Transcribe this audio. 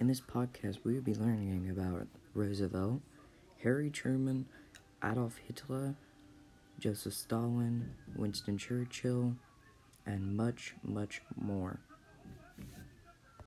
In this podcast, we will be learning about Roosevelt, Harry Truman, Adolf Hitler, Joseph Stalin, Winston Churchill, and much, much more.